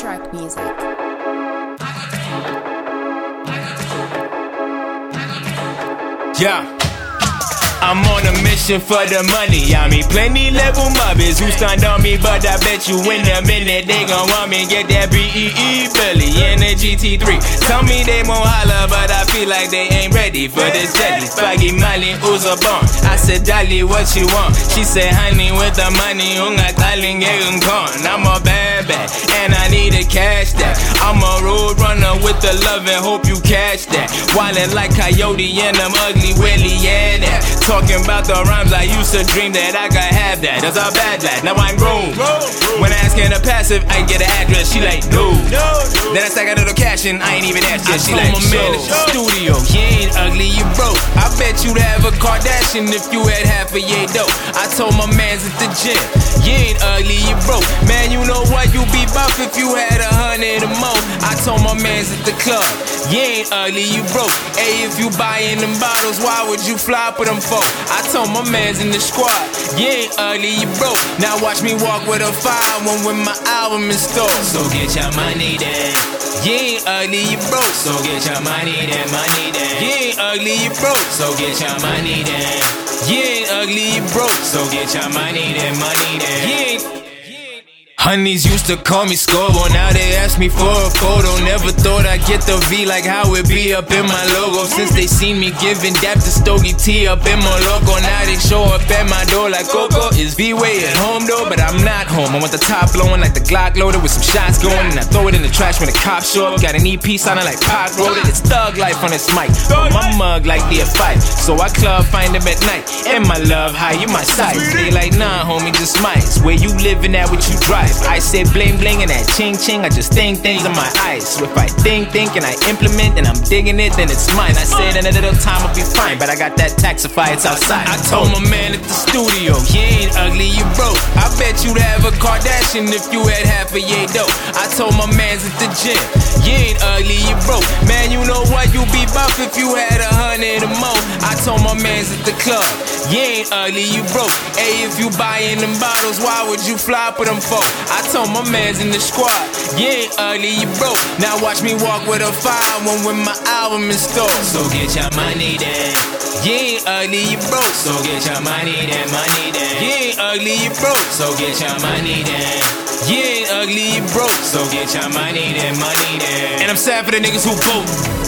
Track music. Yeah. I'm on a mission for the money. I mean, plenty level mobbers who stunned on me, but I bet you in a minute they gon' want me get that BEE belly in the GT3. Tell me they won't holler, but I feel like they ain't ready for this jelly. Spaggy Molly, who's a bomb? I said, Dolly, what you want? She said, honey, with the money, unga con. I'm a bad bad, and I cash that. I'm a road runner with the love and hope you catch that. Wildin' like Coyote and I'm ugly Willie, yeah, that. Talking about the rhymes I used to dream that I could have that. That's a bad lad, now I'm grown. When asking a passive, I get an address, she like, no. Then I stack a little cash and I ain't even asked yet. She like, my man at the studio, you ain't ugly, you broke. I bet you'd have a Kardashian if you had half a year dough. I told my mans at the gym, you ain't ugly, you broke. Man, you know what, you be buff if you had a hundred or more. I told my mans at the club, you ain't ugly, you broke. Hey, if you buying them bottles, why would you flop with them folks? I told my mans in the squad, you ain't ugly, you broke. Now watch me walk with a fire one when my album is store. So get your money then. You ain't ugly, you broke. So get your money then, money then. You ain't ugly, you broke. So get your money then. You ain't ugly, you broke. So get your money then, money then. You ain't Honeys used to call me Scorbo, now they ask me for a photo. Never thought I'd get the V like how it be up in my logo. Since they seen me giving dap to Stogie T up in my logo, now door like Coco. Is V way at home though, but I'm not home. I want the top blowing like the Glock loaded with some shots going, and I throw it in the trash when the cops show up. Got an EP sounding like Pac wrote it. It's thug life on this mic, but my mug like the fight. So I club find them at night, and my love high, you my sight. They like nah, homie, just mice. Where you living at, what you drive. I say bling bling and that ching ching. I just think things in my eyes. If I think, think, and I implement, and I'm digging it, then it's mine. I said in a little time I'll be fine, but I got that taxify, it's outside. I told my man at the studio, you ain't ugly, you broke. I bet you'd have a Kardashian if you had half a year dough. I told my mans at the gym, you ain't ugly, you broke. Man, you know what? You'd be buff if you had a hundred or more. Told my mans at the club, you ain't ugly, you broke. Hey, if you buying them bottles, why would you flop with them folk? I told my mans in the squad, you ain't ugly, you broke. Now watch me walk with a fire one when my album is store. So get your money then. You ain't ugly, you broke. So get your money then, money then. You ain't ugly, you broke. So get your money then. You ain't ugly, you broke. So get your money then, money then. And I'm sad for the niggas who vote.